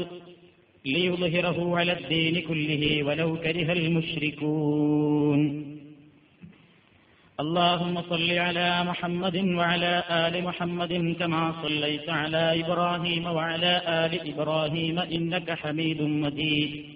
ليظهره على الدين كله ولو كره المشركون. اللهم صل على محمد وعلى آل محمد كما صليت على إبراهيم وعلى آل إبراهيم إنك حميد مجيد.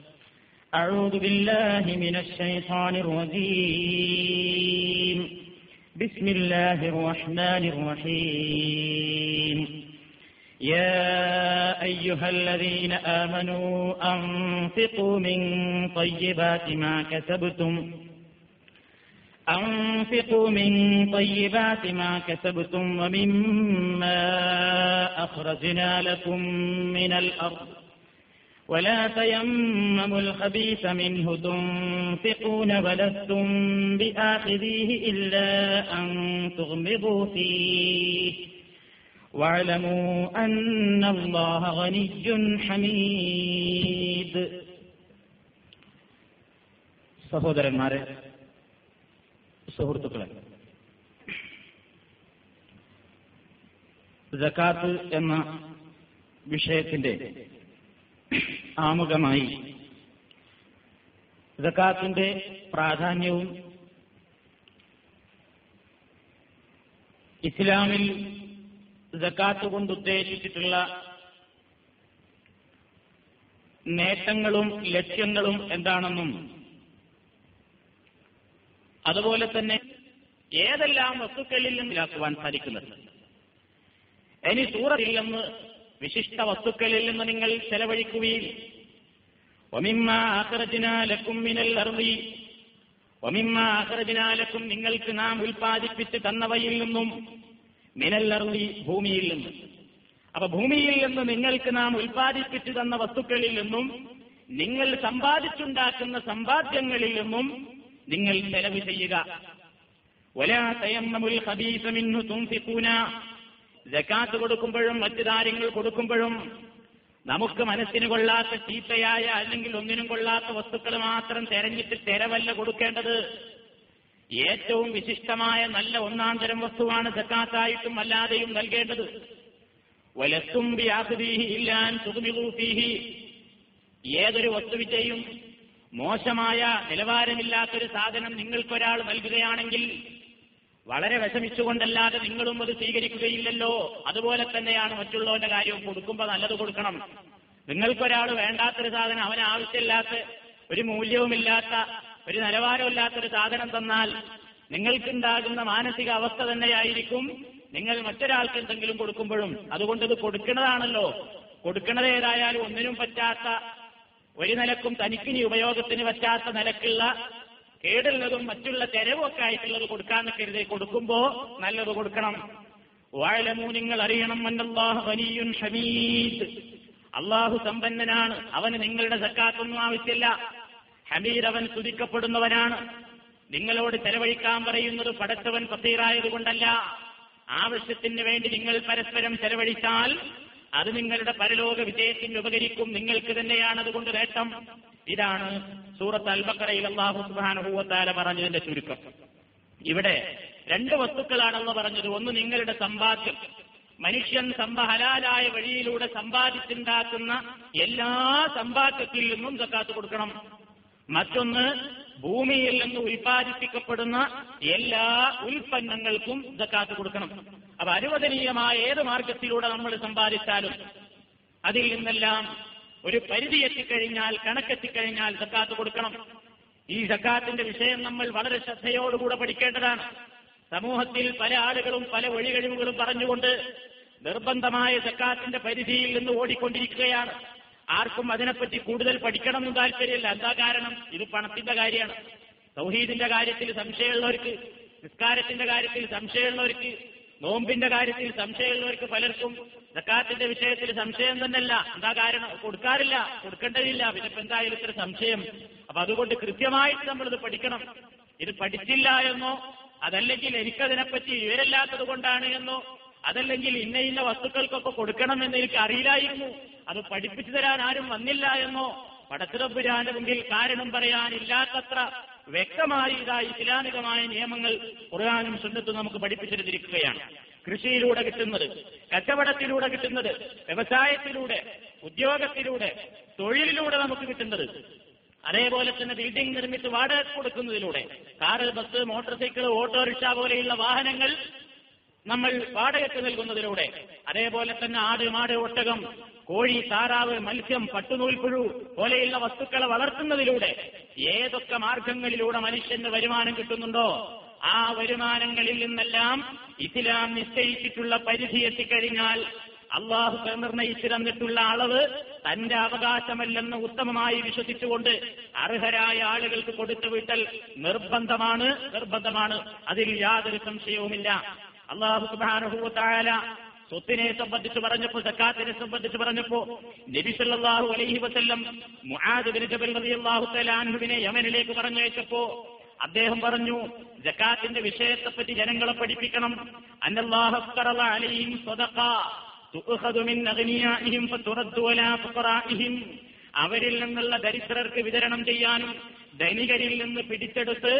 أعوذ بالله من الشيطان الرجيم. بسم الله الرحمن الرحيم. يا أيها الذين آمنوا أنفقوا من طيبات ما كسبتم. أنفقوا من طيبات ما كسبتم ومما أخرجنا لكم من الأرض. ولا تيمموا الخبيث منه تنفقون ولستم بآخذيه إلا أن تغمضوا فيه واعلموا أن الله غني حميد സഹോദരന്മാരെ സുഹൃത്തുക്കളെ ജക്കാത്ത് എന്ന വിഷയത്തിന്റെ ആമുഖമായി. ഇതക്കാത്തിന്റെ പ്രാധാന്യവും ഇസ്ലാമിൽ ഇതക്കാത്ത് കൊണ്ട് ഉദ്ദേശിച്ചിട്ടുള്ള നേട്ടങ്ങളും ലക്ഷ്യങ്ങളും എന്താണെന്നും അതുപോലെ തന്നെ ഏതെല്ലാം വസ്തുക്കളിൽ നിന്നിലാക്കുവാൻ സാധിക്കുന്നത്? ഇനി സൂറത്തിൽ നിന്ന് വിശിഷ്ട വസ്തുക്കളിൽ നിന്ന് നിങ്ങൾ ചെലവഴിക്കുകയും. ഒമിമ്മാഹ്റജിനാലക്കും നിങ്ങൾക്ക് നാം ഉൽപ്പാദിപ്പിച്ച് തന്നവയിൽ നിന്നും മിനൽ അറുതി ഭൂമിയിൽ നിന്നും. അപ്പൊ ഭൂമിയിൽ നിന്ന് നിങ്ങൾക്ക് നാം ഉൽപ്പാദിപ്പിച്ചു തന്ന വസ്തുക്കളിൽ നിന്നും നിങ്ങൾ സമ്പാദിച്ചുണ്ടാക്കുന്ന സമ്പാദ്യങ്ങളിൽ നിന്നും നിങ്ങൾ ചെലവ് ചെയ്യുക. ഒലാ തയമ്മമുൽ ഹബീസമിന്നു തുംഫിക്കൂന ജക്കാത്ത് കൊടുക്കുമ്പോഴും മറ്റു കാര്യങ്ങൾ കൊടുക്കുമ്പോഴും നമുക്ക് മനസ്സിന് കൊള്ളാത്ത ചീത്തയായ അല്ലെങ്കിൽ ഒന്നിനും കൊള്ളാത്ത വസ്തുക്കൾ മാത്രം തെരഞ്ഞിട്ട് തെരവല്ല കൊടുക്കേണ്ടത്. ഏറ്റവും വിശിഷ്ടമായ നല്ല ഒന്നാം തരം വസ്തുവാണ് ജക്കാത്തായിട്ടും അല്ലാതെയും നൽകേണ്ടത്. വലത്തും ഇല്ലാൻ സുഖമികൂഫീഹി ഏതൊരു വസ്തുവിജയും മോശമായ നിലവാരമില്ലാത്തൊരു സാധനം നിങ്ങൾക്കൊരാൾ നൽകുകയാണെങ്കിൽ വളരെ വിഷമിച്ചുകൊണ്ടല്ലാതെ നിങ്ങളും അത് സ്വീകരിക്കുകയില്ലല്ലോ. അതുപോലെ തന്നെയാണ് മറ്റുള്ളവന്റെ കാര്യവും കൊടുക്കുമ്പോൾ നല്ലത് കൊടുക്കണം. നിങ്ങൾക്കൊരാൾ വേണ്ടാത്തൊരു സാധനം അവന് ആവശ്യമില്ലാത്ത ഒരു മൂല്യവുമില്ലാത്ത ഒരു നിലവാരമില്ലാത്തൊരു സാധനം തന്നാൽ നിങ്ങൾക്കുണ്ടാകുന്ന മാനസിക അവസ്ഥ തന്നെയായിരിക്കും നിങ്ങൾ മറ്റൊരാൾക്ക് എന്തെങ്കിലും കൊടുക്കുമ്പോഴും. അതുകൊണ്ട് ഇത് കൊടുക്കുന്നതാണല്ലോ കൊടുക്കുന്നത് ഏതായാലും ഒന്നിനും പറ്റാത്ത ഒരു നിലക്കും തനിക്കിനി ഉപയോഗത്തിന് പറ്റാത്ത നിലക്കുള്ള കേടുള്ളതും മറ്റുള്ള തെരവൊക്കെ ആയിട്ടുള്ളത് കൊടുക്കാന്ന് കരുതി കൊടുക്കുമ്പോ നല്ലത് കൊടുക്കണം. വാഴലമൂ നിങ്ങൾ അറിയണം ഹമീദ്. അള്ളാഹു സമ്പന്നനാണ്. അവന് നിങ്ങളുടെ സക്കാത്തൊന്നും ആവശ്യമില്ല. ഹമീദ് അവൻ സ്തുതിക്കപ്പെടുന്നവനാണ് നിങ്ങളോട് ചെലവഴിക്കാൻ പറയുന്നത് പടച്ചവൻ പത്തീറായത് കൊണ്ടല്ല ആവശ്യത്തിന് വേണ്ടി നിങ്ങൾ പരസ്പരം ചെലവഴിച്ചാൽ അത് നിങ്ങളുടെ പരലോക വിജയത്തിന് ഉപകരിക്കും. നിങ്ങൾക്ക് തന്നെയാണ് അതുകൊണ്ട് നേട്ടം ഇതാണ് സൂറത്ത് അൽബക്കറയിൽ അള്ളാഹു സുബാനുഭൂവത്താല പറഞ്ഞതിന്റെ ചുരുക്കം. ഇവിടെ രണ്ട് വസ്തുക്കളാണെന്ന് പറഞ്ഞത്. ഒന്ന് നിങ്ങളുടെ സമ്പാദ്യം. മനുഷ്യൻ സമ്പ ഹലാലായ വഴിയിലൂടെ സമ്പാദിച്ചുണ്ടാക്കുന്ന എല്ലാ സമ്പാദ്യത്തിൽ നിന്നും സക്കാത്ത് കൊടുക്കണം. മറ്റൊന്ന് ഭൂമിയിൽ നിന്ന് ഉൽപ്പാദിപ്പിക്കപ്പെടുന്ന എല്ലാ ഉൽപ്പന്നങ്ങൾക്കും സക്കാത്ത് കൊടുക്കണം. അപ്പൊ അനുവദനീയമായ ഏത് മാർഗത്തിലൂടെ നമ്മൾ സമ്പാദിച്ചാലും അതിൽ നിന്നെല്ലാം ഒരു പരിധി എത്തിക്കഴിഞ്ഞാൽ കണക്കെത്തിക്കഴിഞ്ഞാൽ സക്കാത്ത് കൊടുക്കണം. ഈ സക്കാത്തിന്റെ വിഷയം നമ്മൾ വളരെ ശ്രദ്ധയോടുകൂടെ പഠിക്കേണ്ടതാണ്. സമൂഹത്തിൽ പല ആളുകളും പല വഴികഴിവുകളും പറഞ്ഞുകൊണ്ട് നിർബന്ധമായ സക്കാത്തിന്റെ പരിധിയിൽ നിന്ന് ഓടിക്കൊണ്ടിരിക്കുകയാണ്. ആർക്കും അതിനെപ്പറ്റി കൂടുതൽ പഠിക്കണമെന്ന് താല്പര്യമില്ല. എന്താ കാരണം? ഇത് പണത്തിന്റെ കാര്യമാണ്. സൗഹീദിന്റെ കാര്യത്തിൽ സംശയമുള്ളവർക്ക് നിസ്കാരത്തിന്റെ കാര്യത്തിൽ സംശയമുള്ളവർക്ക് നോമ്പിന്റെ കാര്യത്തിൽ സംശയമുള്ളവർക്ക് പലർക്കും സക്കാത്തിന്റെ വിഷയത്തിൽ സംശയം തന്നെയല്ല. എന്താ കാരണം? കൊടുക്കാറില്ല. കൊടുക്കേണ്ടതില്ല. പിന്നെ ഇപ്പൊ എന്തായാലും ഇത്ര സംശയം. അപ്പൊ അതുകൊണ്ട് കൃത്യമായിട്ട് നമ്മളിത് പഠിക്കണം. ഇത് പഠിച്ചില്ല എന്നോ അതല്ലെങ്കിൽ എനിക്കതിനെപ്പറ്റി വിവരമില്ലാത്തത് കൊണ്ടാണ് എന്നോ അതല്ലെങ്കിൽ ഇന്ന ഇന്ന വസ്തുക്കൾക്കൊക്കെ കൊടുക്കണമെന്ന് എനിക്ക് അറിയില്ലായിരുന്നു. അത് പഠിപ്പിച്ചു തരാൻ ആരും വന്നില്ല എന്നോ പടച്ചിറപ്പുരാന്റെ മുമ്പിൽ കാരണം പറയാനില്ലാത്തത്ര വ്യക്തമായി ഇതാ ഇസ്ലാമികമായ നിയമങ്ങൾ ഖുർആാനും സുന്നത്തും നമുക്ക് പഠിപ്പിച്ചിരുന്നിരിക്കുകയാണ് കൃഷിയിലൂടെ കിട്ടുന്നത് കച്ചവടത്തിലൂടെ കിട്ടുന്നത് വ്യവസായത്തിലൂടെ ഉദ്യോഗത്തിലൂടെ തൊഴിലിലൂടെ നമുക്ക് കിട്ടുന്നത്. അതേപോലെ തന്നെ ബിൽഡിംഗ് നിർമ്മിച്ച് വാടക കൊടുക്കുന്നതിലൂടെ car bus motorcycle auto rickshaw പോലെയുള്ള വാഹനങ്ങൾ നമ്മൾ വാടകയ്ക്ക് നൽകുന്നതിലൂടെ അതേപോലെ തന്നെ ആട് മാട് ഒട്ടകം കോഴി താറാവ് മത്സ്യം പട്ടുനൂൽപ്പുഴു പോലെയുള്ള വസ്തുക്കളെ വളർത്തുന്നതിലൂടെ ഏതൊക്കെ മാർഗങ്ങളിലൂടെ മനുഷ്യന് വരുമാനം കിട്ടുന്നുണ്ടോ ആ വരുമാനങ്ങളിൽ നിന്നെല്ലാം ഇസ്ലാം നിശ്ചയിച്ചിട്ടുള്ള പരിധി എത്തിക്കഴിഞ്ഞാൽ അള്ളാഹു നിർണയിച്ചു തന്നിട്ടുള്ള അളവ് തന്റെ അവകാശമല്ലെന്ന് ഉത്തമമായി വിശ്വസിച്ചുകൊണ്ട് അർഹരായ ആളുകൾക്ക് കൊടുത്തു വിട്ടൽ നിർബന്ധമാണ് നിർബന്ധമാണ്. അതിൽ യാതൊരു സംശയവുമില്ല. അള്ളാഹു സുബാനുഭൂത്തായാല സ്വത്തിനെ സംബന്ധിച്ച് പറഞ്ഞപ്പോ സക്കാത്തിനെ സംബന്ധിച്ച് പറഞ്ഞപ്പോ നബിസല്ലാഹു അലൈഹി വസ്ല്ലം അൻഹുവിനെ യമനിലേക്ക് പറഞ്ഞയച്ചപ്പോ അദ്ദേഹം പറഞ്ഞു ജക്കാത്തിന്റെ വിഷയത്തെപ്പറ്റി ജനങ്ങളെ പഠിപ്പിക്കണം. അവരിൽ നിന്നുള്ള ദരിദ്രർക്ക് വിതരണം ചെയ്യാനും ധനികരിൽ നിന്ന് പിടിച്ചെടുത്ത്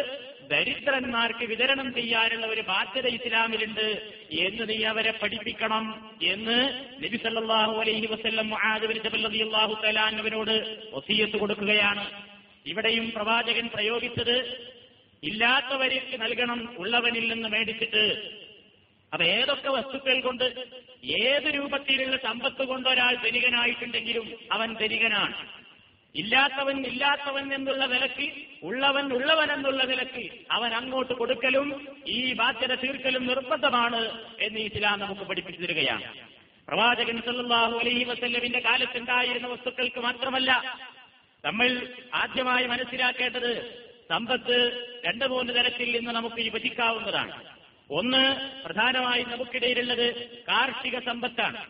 ദരിദ്രന്മാർക്ക് വിതരണം ചെയ്യാനുള്ള ഒരു ബാധ്യത ഇസ്ലാമിലുണ്ട് എന്ന് നീ അവരെ പഠിപ്പിക്കണം എന്ന് നബി സല്ലാഹു അലൈഹി വസല്ലം അള്ളാഹു ബിൻ ഒസീയത്ത് കൊടുക്കുകയാണ്. ഇവിടെയും പ്രവാചകൻ പ്രയോഗിച്ചത് ഇല്ലാത്തവർക്ക് നൽകണം ഉള്ളവനിൽ നിന്ന് മേടിച്ചിട്ട്. അപ്പൊ ഏതൊക്കെ വസ്തുക്കൾ കൊണ്ട് ഏത് രൂപത്തിലുള്ള സമ്പത്ത് കൊണ്ട് ഒരാൾ ധനികനായിട്ടുണ്ടെങ്കിലും അവൻ ധനികനാണ്. ഇല്ലാത്തവൻ ഇല്ലാത്തവൻ എന്നുള്ള വിലക്ക് ഉള്ളവൻ ഉള്ളവൻ എന്നുള്ള വിലക്ക് അവൻ അങ്ങോട്ട് കൊടുക്കലും ഈ ബാധ്യത തീർക്കലും നിർബന്ധമാണ് എന്ന് ഇസ്ലാം നമുക്ക് പഠിപ്പിച്ചു തരികയാണ് പ്രവാചകൻ സല്ലാഹു അലൈഹി വസല്ലമിന്റെ കാലത്തുണ്ടായിരുന്ന വസ്തുക്കൾക്ക് മാത്രമല്ല നമ്മൾ ആദ്യമായി മനസ്സിലാക്കേണ്ടത് സമ്പത്ത് രണ്ടു മൂന്ന് തരത്തിൽ നിന്ന് നമുക്ക് വിഭജിക്കാവുന്നതാണ്. ഒന്ന് പ്രധാനമായി നമുക്കിടയിലുള്ളത് കാർഷിക സമ്പത്താണ്.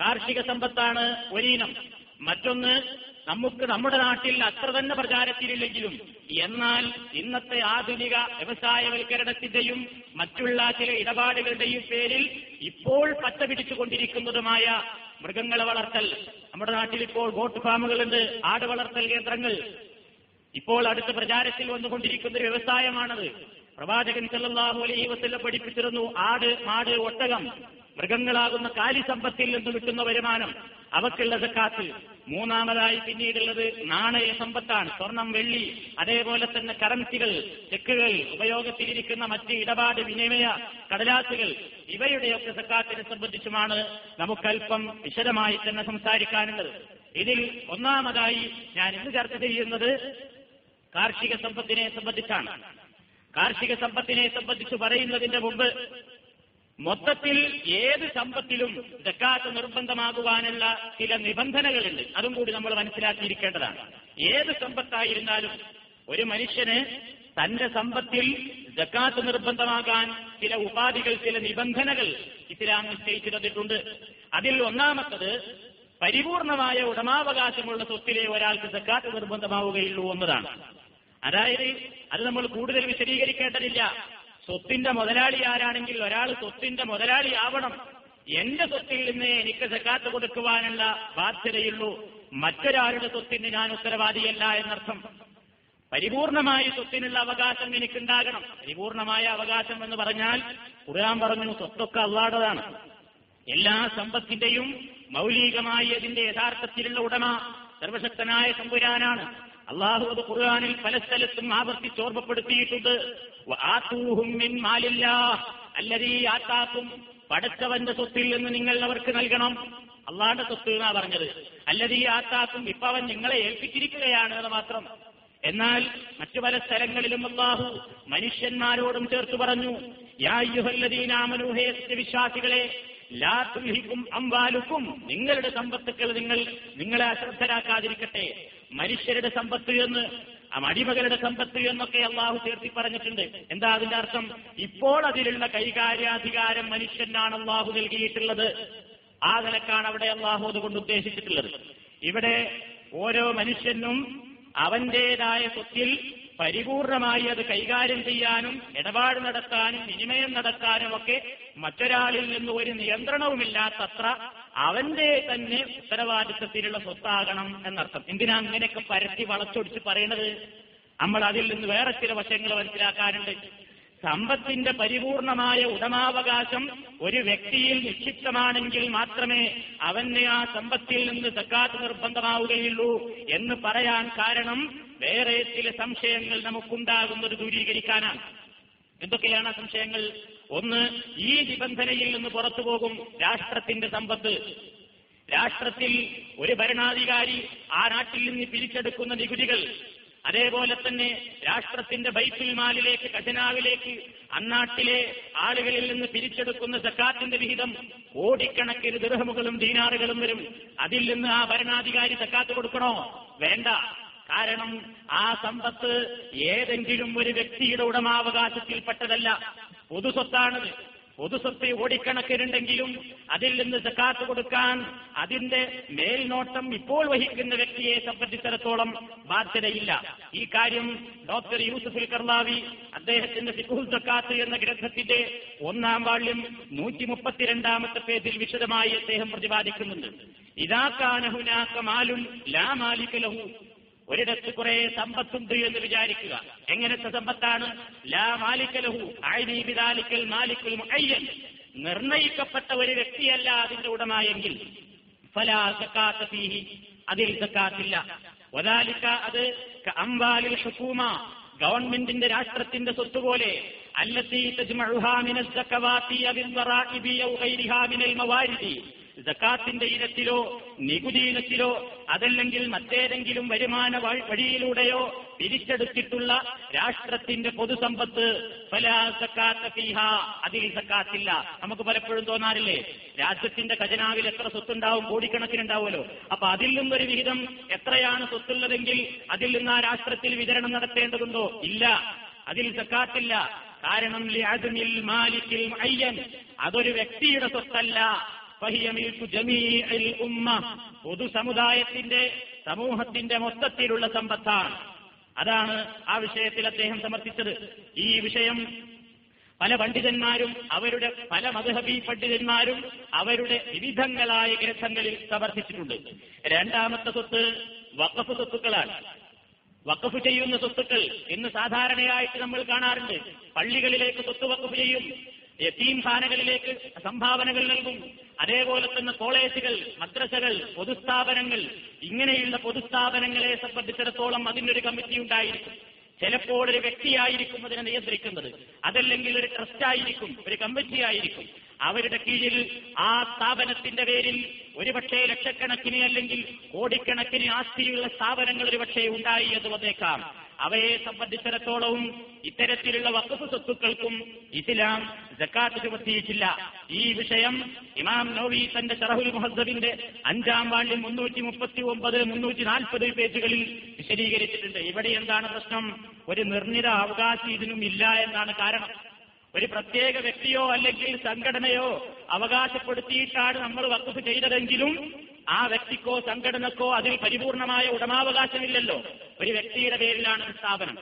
കാർഷിക സമ്പത്താണ് ഒരിനം. മറ്റൊന്ന് നമുക്ക് നമ്മുടെ നാട്ടിൽ അത്ര തന്നെ പ്രചാരത്തിലില്ലെങ്കിലും എന്നാൽ ഇന്നത്തെ ആധുനിക വ്യവസായവൽക്കരണത്തിന്റെയും മറ്റുള്ള ചില ഇടപാടുകളുടെയും പേരിൽ ഇപ്പോൾ പച്ച പിടിച്ചുകൊണ്ടിരിക്കുന്നതുമായ മൃഗങ്ങളെ വളർത്തൽ നമ്മുടെ നാട്ടിൽ ഇപ്പോൾ ഗോട്ട് ഫാമുകളുണ്ട് ആട് വളർത്തൽ കേന്ദ്രങ്ങൾ. ഇപ്പോൾ അടുത്ത പ്രചാരത്തിൽ വന്നുകൊണ്ടിരിക്കുന്ന ഒരു വ്യവസായമാണത്. പ്രവാചകൻ സല്ലല്ലാഹു അലൈഹി വസ്ല്ല പഠിപ്പിച്ചിരുന്നു ആട് മാട് ഒട്ടകം മൃഗങ്ങളാകുന്ന കാലിസമ്പത്തിൽ നിന്ന് കിട്ടുന്ന വരുമാനം അവക്കുള്ള സക്കാത്ത്. മൂന്നാമതായി പിന്നീടുള്ളത് നാണയ സമ്പത്താണ്. സ്വർണം വെള്ളി അതേപോലെ തന്നെ കറൻസികൾ ചെക്കുകൾ ഉപയോഗത്തിലിരിക്കുന്ന മറ്റ് ഇടപാട് വിനിമയ കടലാസുകൾ ഇവയുടെയൊക്കെ സക്കാത്തിനെ സംബന്ധിച്ചുമാണ് നമുക്കല്പം വിശദമായി തന്നെ സംസാരിക്കാനുള്ളത്. ഇതിൽ ഒന്നാമതായി ഞാൻ ഇന്ന് ചർച്ച ചെയ്യുന്നത് കാർഷിക സമ്പത്തിനെ സംബന്ധിച്ചാണ്. കാർഷിക സമ്പത്തിനെ സംബന്ധിച്ച് പറയുന്നതിന്റെ മുമ്പ് മൊത്തത്തിൽ ഏത് സമ്പത്തിലും ജക്കാത്ത് നിർബന്ധമാകുവാനുള്ള ചില നിബന്ധനകളുണ്ട്. അതും കൂടി നമ്മൾ മനസ്സിലാക്കിയിരിക്കേണ്ടതാണ്. ഏത് സമ്പത്തായിരുന്നാലും ഒരു മനുഷ്യന് തന്റെ സമ്പത്തിൽ ജക്കാത്ത് നിർബന്ധമാകാൻ ചില ഉപാധികൾ ചില നിബന്ധനകൾ ഇസ്ലാം നിശ്ചയിച്ചു തന്നിട്ടുണ്ട്. അതിൽ ഒന്നാമത്തത് പരിപൂർണമായ ഉടമാവകാശമുള്ള സ്വത്തിലെ ഒരാൾക്ക് ജക്കാത്ത് നിർബന്ധമാവുകയുള്ളൂ എന്നതാണ്. അതായത് അത് നമ്മൾ കൂടുതൽ വിശദീകരിക്കേണ്ടതില്ല. സ്വത്തിന്റെ മുതലാളി ആരാണെങ്കിൽ ഒരാൾ സ്വത്തിന്റെ മുതലാളി ആവണം. എന്റെ സ്വത്തിൽ നിന്ന് എനിക്ക് സക്കാത്ത് കൊടുക്കുവാനുള്ള ബാധ്യതയുള്ളൂ. മറ്റൊരാളുടെ സ്വത്തിന് ഞാൻ ഉത്തരവാദിയല്ല എന്നർത്ഥം. പരിപൂർണമായ സ്വത്തിനുള്ള അവകാശം എനിക്കുണ്ടാകണം. പരിപൂർണമായ അവകാശം എന്ന് പറഞ്ഞാൽ ഖുർആൻ പറഞ്ഞു സ്വത്തൊക്കെ അള്ളാടതാണ് എല്ലാ സമ്പത്തിന്റെയും മൗലികമായി അതിന്റെ യഥാർത്ഥത്തിലുള്ള ഉടമ സർവശക്തനായ തമ്പുരാനാണ്. അള്ളാഹു അത് ഖുർആാനിൽ പല സ്ഥലത്തും ആവർത്തിച്ച് ഓർമ്മപ്പെടുത്തിയിട്ടുണ്ട്. വആതൂഹും മിൻ മാലില്ലാഹ് അല്ലതീ ആത്താക്കും പടച്ചവന്റെ സ്വത്തിൽ നിന്ന് നിങ്ങൾ അവർക്ക് നൽകണം. അള്ളാന്റെ സ്വത്ത് എന്നാ പറഞ്ഞത്? അല്ലതീ ആത്താക്കും ഇപ്പൊ അവൻ നിങ്ങളെ ഏൽപ്പിച്ചിരിക്കുകയാണ് എന്ന് മാത്രം. എന്നാൽ മറ്റു പല സ്ഥലങ്ങളിലും അള്ളാഹു മനുഷ്യന്മാരോടും ചേർത്ത് പറഞ്ഞു യാ യുഹല്ലദീനാമനുഹേ വിശ്വാസികളെ ലാ തുൽഹിക്കും അംവാലുക്കും നിങ്ങളുടെ സമ്പത്തുക്കൾ നിങ്ങൾ നിങ്ങളെ അശ്രദ്ധരാക്കാതിരിക്കട്ടെ. മനുഷ്യരുടെ സമ്പത്ത് എന്ന് അടിമകളുടെ സമ്പത്ത് എന്നൊക്കെ അള്ളാഹു ചേർത്തി പറഞ്ഞിട്ടുണ്ട്. എന്താ അതിന്റെ അർത്ഥം? ഇപ്പോൾ അതിലുള്ള കൈകാര്യാധികാരം മനുഷ്യനാണ് അള്ളാഹു നൽകിയിട്ടുള്ളത്. ആ നിലക്കാണ് അവിടെ അള്ളാഹു അതുകൊണ്ട് ഉദ്ദേശിച്ചിട്ടുള്ളത്. ഇവിടെ ഓരോ മനുഷ്യനും അവന്റേതായ സ്വത്തിൽ പരിപൂർണമായി അത് കൈകാര്യം ചെയ്യാനും ഇടപാട് നടത്താനും വിനിമയം നടത്താനും ഒക്കെ മറ്റൊരാളിൽ നിന്ന് ഒരു നിയന്ത്രണവുമില്ലാത്തത്ര അവന്റെ തന്നെ ഉത്തരവാദിത്വത്തിലുള്ള സ്വത്താകണം എന്നർത്ഥം. എന്തിനാ അങ്ങനെയൊക്കെ പരത്തി വളച്ചൊടിച്ച് പറയണത്? നമ്മൾ അതിൽ നിന്ന് വേറെ ചില വശങ്ങൾ മനസ്സിലാക്കാനുണ്ട്. സമ്പത്തിന്റെ പരിപൂർണമായ ഉടമാവകാശം ഒരു വ്യക്തിയിൽ നിക്ഷിപ്തമാണെങ്കിൽ മാത്രമേ അവന്റെ ആ സമ്പത്തിൽ നിന്ന് സക്കാത്ത് നിർബന്ധമാവുകയുള്ളൂ എന്ന് പറയാൻ കാരണം വേറെ ചില സംശയങ്ങൾ നമുക്കുണ്ടാകുന്നത് ദൂരീകരിക്കാനാണ്. എന്തൊക്കെയാണ് സംശയങ്ങൾ? ഒന്ന് ഈ നിബന്ധനയിൽ നിന്ന് പുറത്തു പോകും രാഷ്ട്രത്തിന്റെ സമ്പത്ത്. രാഷ്ട്രത്തിൽ ഒരു ഭരണാധികാരി ആ നാട്ടിൽ നിന്ന് പിരിച്ചെടുക്കുന്ന നികുതികൾ. അതേപോലെ തന്നെ രാഷ്ട്രത്തിന്റെ ബൈത്തുൽ മാലിലേക്ക് ഖജനാവിലേക്ക് അന്നാട്ടിലെ ആളുകളിൽ നിന്ന് പിരിച്ചെടുക്കുന്ന സക്കാത്തിന്റെ വിഹിതം കോടിക്കണക്കിന് ദൃഹമുകളും ദീനാറുകളും വരും. അതിൽ നിന്ന് ആ ഭരണാധികാരി സക്കാത്ത് കൊടുക്കണോ? വേണ്ട. കാരണം ആ സമ്പത്ത് ഏതെങ്കിലും ഒരു വ്യക്തിയുടെ ഉടമാവകാശത്തിൽപ്പെട്ടതല്ല. പൊതുസ്വത്താണത്. പൊതുസ്വത്ത് ഓടിക്കണക്കിനുണ്ടെങ്കിലും അതിൽ നിന്ന് സക്കാത്ത് കൊടുക്കാൻ അതിന്റെ മേൽനോട്ടം ഇപ്പോൾ വഹിക്കുന്ന വ്യക്തിയെ സംബന്ധിച്ചിടത്തോളം ബാധ്യതയില്ല. ഈ കാര്യം ഡോക്ടർ യൂസുഫുൽ കർലാവി അദ്ദേഹത്തിന്റെ സിഖുൽ സക്കാത്ത് എന്ന ഗ്രന്ഥത്തിന്റെ ഒന്നാം വാള്യം നൂറ്റി മുപ്പത്തിരണ്ടാമത്തെ പേജിൽ വിശദമായി അദ്ദേഹം പ്രതിപാദിക്കുന്നുണ്ട്. ഇതാക്കാനഹുനാക്ക മാലും ലാ ഒരിടത്ത് കുറെ സമ്പത്തുണ്ട് എന്ന് വിചാരിക്കുക. എങ്ങനത്തെ സമ്പത്താണ്? ലാ മാലിക്കലഹു ആയിബിദാലിക്കൽ മാലിക്കുൽ മുഅയ്യൻ. നിർണയിക്കപ്പെട്ട ഒരു വ്യക്തിയല്ല അതിന്റെ സക്കാത്ത ഫീഹി അതിൽ സക്കാത്തില്ല. ഒതാലിക്ക അത് അംബാലിൽ ഹുക്കൂമ ഗവൺമെന്റിന്റെ രാഷ്ട്രത്തിന്റെ സ്വത്ത് പോലെ ജക്കാത്തിന്റെ ഇനത്തിലോ നികുതി ഇനത്തിലോ അതല്ലെങ്കിൽ മറ്റേതെങ്കിലും വരുമാന വഴിയിലൂടെയോ പിരിച്ചെടുത്തിട്ടുള്ള രാഷ്ട്രത്തിന്റെ പൊതുസമ്പത്ത് അതിൽ സക്കാത്തില്ല. നമുക്ക് പലപ്പോഴും തോന്നാറില്ലേ? രാജ്യത്തിന്റെ ഖജനാവിൽ എത്ര സ്വത്തുണ്ടാവും? കോടിക്കണക്കിനുണ്ടാവുമല്ലോ. അപ്പൊ അതിൽ നിന്നൊരു വിഹിതം എത്രയാണ് സ്വത്തുള്ളതെങ്കിൽ അതിൽ നിന്ന് ആ രാഷ്ട്രത്തിൽ വിതരണം നടത്തേണ്ടതുണ്ടോ? ഇല്ല. അതിൽ സക്കാത്തില്ല. കാരണം അതൊരു വ്യക്തിയുടെ സ്വത്തല്ല. പൊതുസമുദായത്തിന്റെ സമൂഹത്തിന്റെ മൊത്തത്തിലുള്ള സമ്പത്താണ്. അതാണ് ആ വിഷയത്തിൽ അദ്ദേഹം സമർപ്പിച്ചത് ഈ വിഷയം പല പണ്ഡിതന്മാരും അവരുടെ പല മധുഹബി പണ്ഡിതന്മാരും അവരുടെ വിവിധങ്ങളായ ഗ്രന്ഥങ്ങളിൽ സമർപ്പിച്ചിട്ടുണ്ട് രണ്ടാമത്തെ സ്വത്ത് വക്കഫ് സ്വത്തുക്കളാണ്. വക്കഫ് ചെയ്യുന്ന സ്വത്തുക്കൾ ഇന്ന് സാധാരണയായിട്ട് നമ്മൾ കാണാറുണ്ട്. പള്ളികളിലേക്ക് സ്വത്ത് വക്കഫ് ചെയ്യും. യത്തീം ഖാനകളിലേക്ക് സംഭാവനകൾ നൽകും. അതേപോലെ തന്നെ കോളേജുകൾ മദ്രസകൾ പൊതുസ്ഥാപനങ്ങൾ ഇങ്ങനെയുള്ള പൊതുസ്ഥാപനങ്ങളെ സംബന്ധിച്ചിടത്തോളം അതിനൊരു കമ്മിറ്റി ഉണ്ടായിരിക്കും. ചിലപ്പോൾ ഒരു വ്യക്തിയായിരിക്കും അതിനെ നിയന്ത്രിക്കുന്നത്. അതല്ലെങ്കിൽ ഒരു ട്രസ്റ്റ് ആയിരിക്കും ഒരു കമ്മിറ്റി ആയിരിക്കും. അവരുടെ കീഴിൽ ആ സ്ഥാപനത്തിന്റെ പേരിൽ ഒരുപക്ഷെ ലക്ഷക്കണക്കിന് അല്ലെങ്കിൽ കോടിക്കണക്കിന് ആസ്തിയുള്ള സ്ഥാപനങ്ങൾ ഒരുപക്ഷെ ഉണ്ടായി എന്ന് വന്നേക്കാം. അവയെ സംബന്ധിച്ചിടത്തോളവും ഇത്തരത്തിലുള്ള വക്കഫ് സ്വത്തുക്കൾക്കും ഇസ്ലാം ജക്കാത്ത് ചുമത്തിയിട്ടില്ല. ഈ വിഷയം ഇമാം നോവി തന്റെ ഷറഹുൽ മുഹദ്ദബിന്റെ അഞ്ചാം വാണ്ടി മുന്നൂറ്റി മുപ്പത്തി ഒമ്പത് മുന്നൂറ്റി നാൽപ്പത് പേജുകളിൽ വിശദീകരിച്ചിട്ടുണ്ട്. ഇവിടെ എന്താണ് പ്രശ്നം? ഒരു നിർണിത അവകാശി ഇതിനും ഇല്ല എന്നാണ് കാരണം. ഒരു പ്രത്യേക വ്യക്തിയോ അല്ലെങ്കിൽ സംഘടനയോ അവകാശപ്പെടുത്തിയിട്ടാണ് നമ്മൾ വക്കഫ് ചെയ്തതെങ്കിലും ആ വ്യക്തിക്കോ സംഘടനക്കോ അതിൽ പരിപൂർണമായ ഉടമാവകാശമില്ലല്ലോ. ഒരു വ്യക്തിയുടെ പേരിലാണ് സ്ഥാപനം.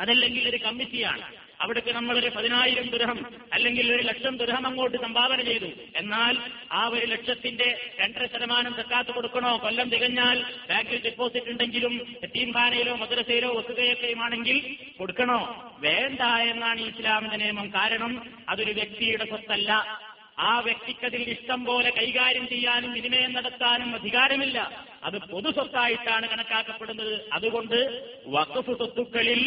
അതല്ലെങ്കിൽ ഒരു കമ്മിറ്റിയാണ്. അവിടേക്ക് ഒരു പതിനായിരം ദുരഹം അല്ലെങ്കിൽ ഒരു ലക്ഷം ദുരഹം അങ്ങോട്ട് സംഭാവന ചെയ്തു. എന്നാൽ ആ ഒരു ലക്ഷത്തിന്റെ രണ്ടര ശതമാനം സക്കാത്ത് കൊടുക്കണോ കൊല്ലം തികഞ്ഞാൽ ബാങ്കിൽ ഡെപ്പോസിറ്റ് ഉണ്ടെങ്കിലും എത്തീംഖാനയിലോ മദ്രസയിലോ ഒത്തുകയൊക്കെയുമാണെങ്കിൽ കൊടുക്കണോ? വേണ്ട എന്നാണ് ഇസ്ലാമിന്റെ നിയമം. കാരണം അതൊരു വ്യക്തിയുടെ സ്വത്തല്ല. ആ വ്യക്തിക്കതിൽ ഇഷ്ടം പോലെ കൈകാര്യം ചെയ്യാനും വിനിമയം നടത്താനും അധികാരമില്ല. അത് പൊതു സ്വത്തായിട്ടാണ് കണക്കാക്കപ്പെടുന്നത്. അതുകൊണ്ട് വഖഫ് സ്വത്തുക്കളിൽ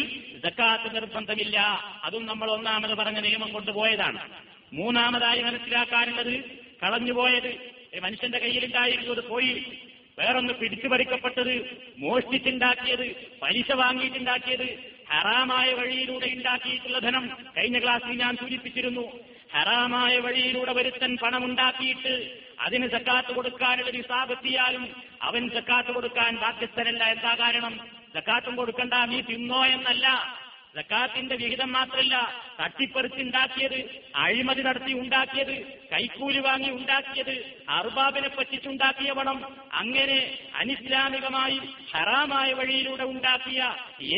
ജക്കാത്ത് നിർബന്ധമില്ല. അതും നമ്മൾ ഒന്നാമത് പറഞ്ഞ നിയമം കൊണ്ടുപോയതാണ്. മൂന്നാമതായി മനസ്സിലാക്കാനുള്ളത് കളഞ്ഞുപോയത്. മനുഷ്യന്റെ കയ്യിലുണ്ടായിരുന്നത് പോയി. വേറൊന്ന് പിടിച്ചു പറിക്കപ്പെട്ടത് മോഷ്ടിച്ചുണ്ടാക്കിയത് പലിശ വാങ്ങിയിട്ടുണ്ടാക്കിയത് ഹറാമായ വഴിയിലൂടെ ഉണ്ടാക്കിയിട്ടുള്ള ധനം കഴിഞ്ഞ ക്ലാസ്സിൽ ഞാൻ സൂചിപ്പിച്ചിരുന്നു. ഹറാമായ വഴിയിലൂടെ ഒരുത്തൻ പണമുണ്ടാക്കിയിട്ട് അതിന് സക്കാത്ത് കൊടുക്കാനുള്ള നിസാബെത്തിയാലും അവൻ സക്കാത്ത് കൊടുക്കാൻ ബാധ്യസ്ഥനല്ല. എന്താ കാരണം? സക്കാത്തും കൊടുക്കണ്ട. നീ തിന്നോ എന്നല്ല. സക്കാത്തിന്റെ വിഹിതം മാത്രമല്ല തട്ടിപ്പറിച്ചുണ്ടാക്കിയത് അഴിമതി നടത്തി ഉണ്ടാക്കിയത് കൈക്കൂലി വാങ്ങി ഉണ്ടാക്കിയത് അർബാബിനെ പറ്റിച്ചുണ്ടാക്കിയ പണം അങ്ങനെ അനിസ്ലാമികമായി ഹറാമായ വഴിയിലൂടെ ഉണ്ടാക്കിയ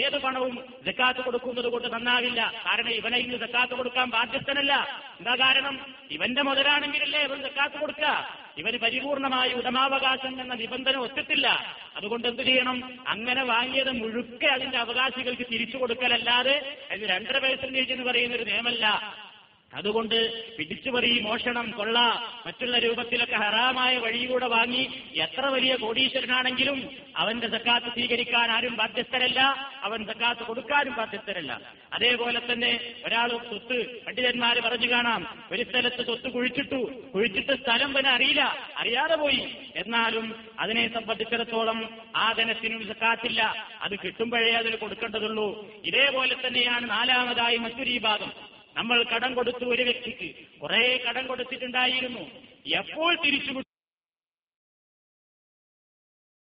ഏത് പണവും ജക്കാത്ത് കൊടുക്കുന്നത് കൊണ്ട് നന്നാവില്ല. കാരണം ഇവനെ ഇന്ന് ജക്കാത്ത് കൊടുക്കാൻ ബാധ്യസ്ഥനല്ല. എന്താ കാരണം? ഇവന്റെ മുതലാണെങ്കിലല്ലേ ഇവൻ ജക്കാത്ത് കൊടുക്കുക ഇവന് പരിപൂർണമായ ഉടമാവകാശം എന്ന നിബന്ധന ഒറ്റത്തില്ല. അതുകൊണ്ട് എന്ത് ചെയ്യണം? അങ്ങനെ വാങ്ങിയത് മുഴുക്കെ അതിന്റെ അവകാശികൾക്ക് തിരിച്ചു കൊടുക്കലല്ലാതെ അതിന് രണ്ടര പെർസെന്റേജ് എന്ന് പറയുന്ന ഒരു നിയമമല്ല അതുകൊണ്ട് പിടിച്ചുപറി മോഷണം കൊള്ള മറ്റുള്ള രൂപത്തിലൊക്കെ ഹറാമായ വഴിയിലൂടെ വാങ്ങി എത്ര വലിയ കോടീശ്വരനാണെങ്കിലും അവന്റെ സക്കാത്ത് സ്വീകരിക്കാൻ ആരും ബാധ്യസ്ഥരല്ല അവൻ സക്കാത്ത് കൊടുക്കാനും ബാധ്യസ്ഥരല്ല. അതേപോലെ തന്നെ ഒരാൾ സ്വത്ത് പണ്ഡിതന്മാര് പറഞ്ഞു കാണാം ഒരു സ്ഥലത്ത് സ്വത്ത് കുഴിച്ചിട്ടു കുഴിച്ചിട്ട് സ്ഥലം പിന്നെ അറിയില്ല അറിയാതെ പോയി. എന്നാലും അതിനെ സംബന്ധിച്ചിടത്തോളം ആ ധനത്തിനും സക്കാത്തില്ല അത് കിട്ടുമ്പോഴേ അതിന് കൊടുക്കേണ്ടതുള്ളൂ. ഇതേപോലെ തന്നെയാണ് നാലാമതായി മറ്റൊരു ഭാഗം നമ്മൾ കടം കൊടുത്തു ഒരു വ്യക്തിക്ക്. കുറെ കടം കൊടുത്തിട്ടുണ്ടായിരുന്നു. എപ്പോൾ തിരിച്ചു